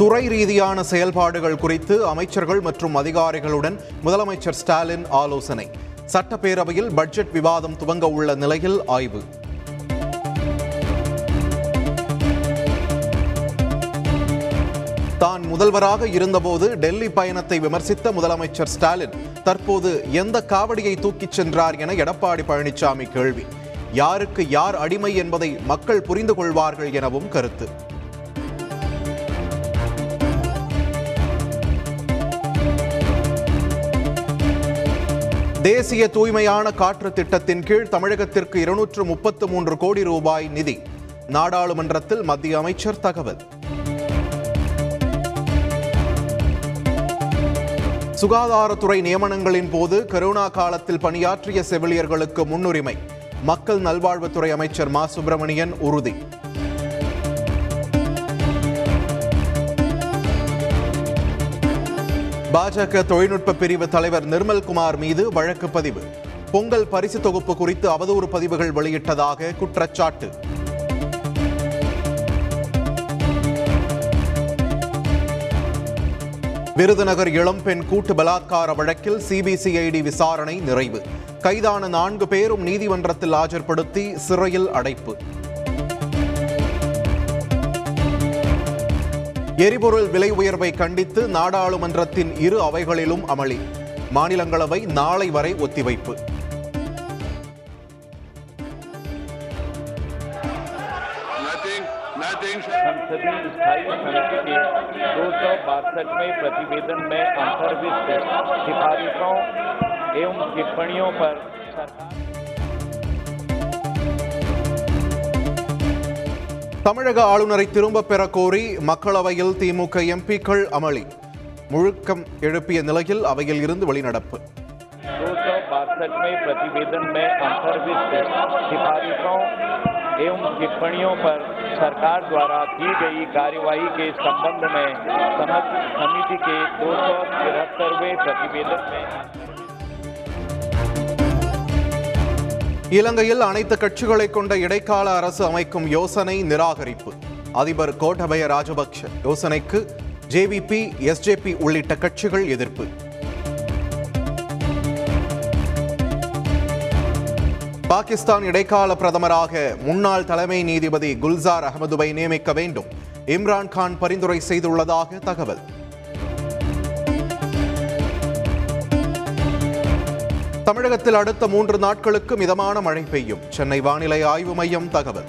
துறை ரீதியான செயல்பாடுகள் குறித்து அமைச்சர்கள் மற்றும் அதிகாரிகளுடன் முதலமைச்சர் ஸ்டாலின் ஆலோசனை. சட்டப்பேரவையில் பட்ஜெட் விவாதம் துவங்க உள்ள நிலையில் ஆய்வு. தான் முதல்வராக இருந்தபோது டெல்லி பயணத்தை விமர்சித்த முதலமைச்சர் ஸ்டாலின் தற்போது எந்த காவடியை தூக்கிச் சென்றார் என எடப்பாடி பழனிசாமி கேள்வி. யாருக்கு யார் அடிமை என்பதை மக்கள் புரிந்து கொள்வார்கள் எனவும் கருத்து. தேசிய தூய்மையான காற்று திட்டத்தின் கீழ் தமிழகத்திற்கு இருநூற்று முப்பத்து மூன்று கோடி ரூபாய் நிதி. நாடாளுமன்றத்தில் மத்திய அமைச்சர் தகவல். சுகாதாரத்துறை நியமனங்களின் போது கரோனா காலத்தில் பணியாற்றிய செவிலியர்களுக்கு முன்னுரிமை. மக்கள் நல்வாழ்வுத்துறை அமைச்சர் மா. சுப்பிரமணியன் உறுதி. பாஜக தொழில்நுட்ப பிரிவு தலைவர் நிர்மல்குமார் மீது வழக்கு பதிவு. பொங்கல் பரிசு தொகுப்பு குறித்து அவதூறு பதிவுகள் வெளியிட்டதாக குற்றச்சாட்டு. விருதுநகர் இளம்பெண் கூட்டு பலாத்கார வழக்கில் சிபிசிஐடி விசாரணை நிறைவு. கைதான நான்கு பேரும் நீதிமன்றத்தில் ஆஜர்படுத்தி சிறையில் அடைப்பு. எரிபொருள் விலை உயர்வை கண்டித்து நாடாளுமன்றத்தின் இரு அவைகளிலும் அமளி மாநிலங்களவை நாளை வரை ஒத்திவைப்பு Nothing, nothing. संसदीय स्थायी समिति के दो सौ बासठवें प्रतिवेदन में अंतर्विष्ट सिफारिशों एवं टिप्पणियों पर सरकार தமிழக ஆளுநரை திரும்பப் பெற கோரி மக்களவையில் திமுக எம்பிக்கள் அமளி முழுக்கம் எழுப்பிய நிலையில் அவையில் இருந்து வெளிநடப்பு दो सौ बासठवें प्रतिवेदन में अंतर्विष्ट सिफारिशों एवं टिप्पणियों पर सरकार द्वारा की गई कार्यवाही के संबंध में समग्र समिति के दो सौ तिहत्तरवें प्रतिवेदन में இலங்கையில் அனைத்து கட்சிகளை கொண்ட இடைக்கால அரசு அமைக்கும் யோசனை நிராகரிப்பு. அதிபர் கோட்டபய ராஜபக்ஷ யோசனைக்கு ஜேவிபி எஸ்ஜேபி உள்ளிட்ட கட்சிகள் எதிர்ப்பு. பாகிஸ்தான் இடைக்கால பிரதமராக முன்னாள் தலைமை நீதிபதி குல்சார் அகமதுவை நியமிக்க வேண்டும். இம்ரான் கான் பரிந்துரை செய்துள்ளதாக தகவல். தமிழகத்தில் அடுத்த மூன்று நாட்களுக்கு மிதமான மழை பெய்யும். சென்னை வானிலை ஆய்வு மையம் தகவல்.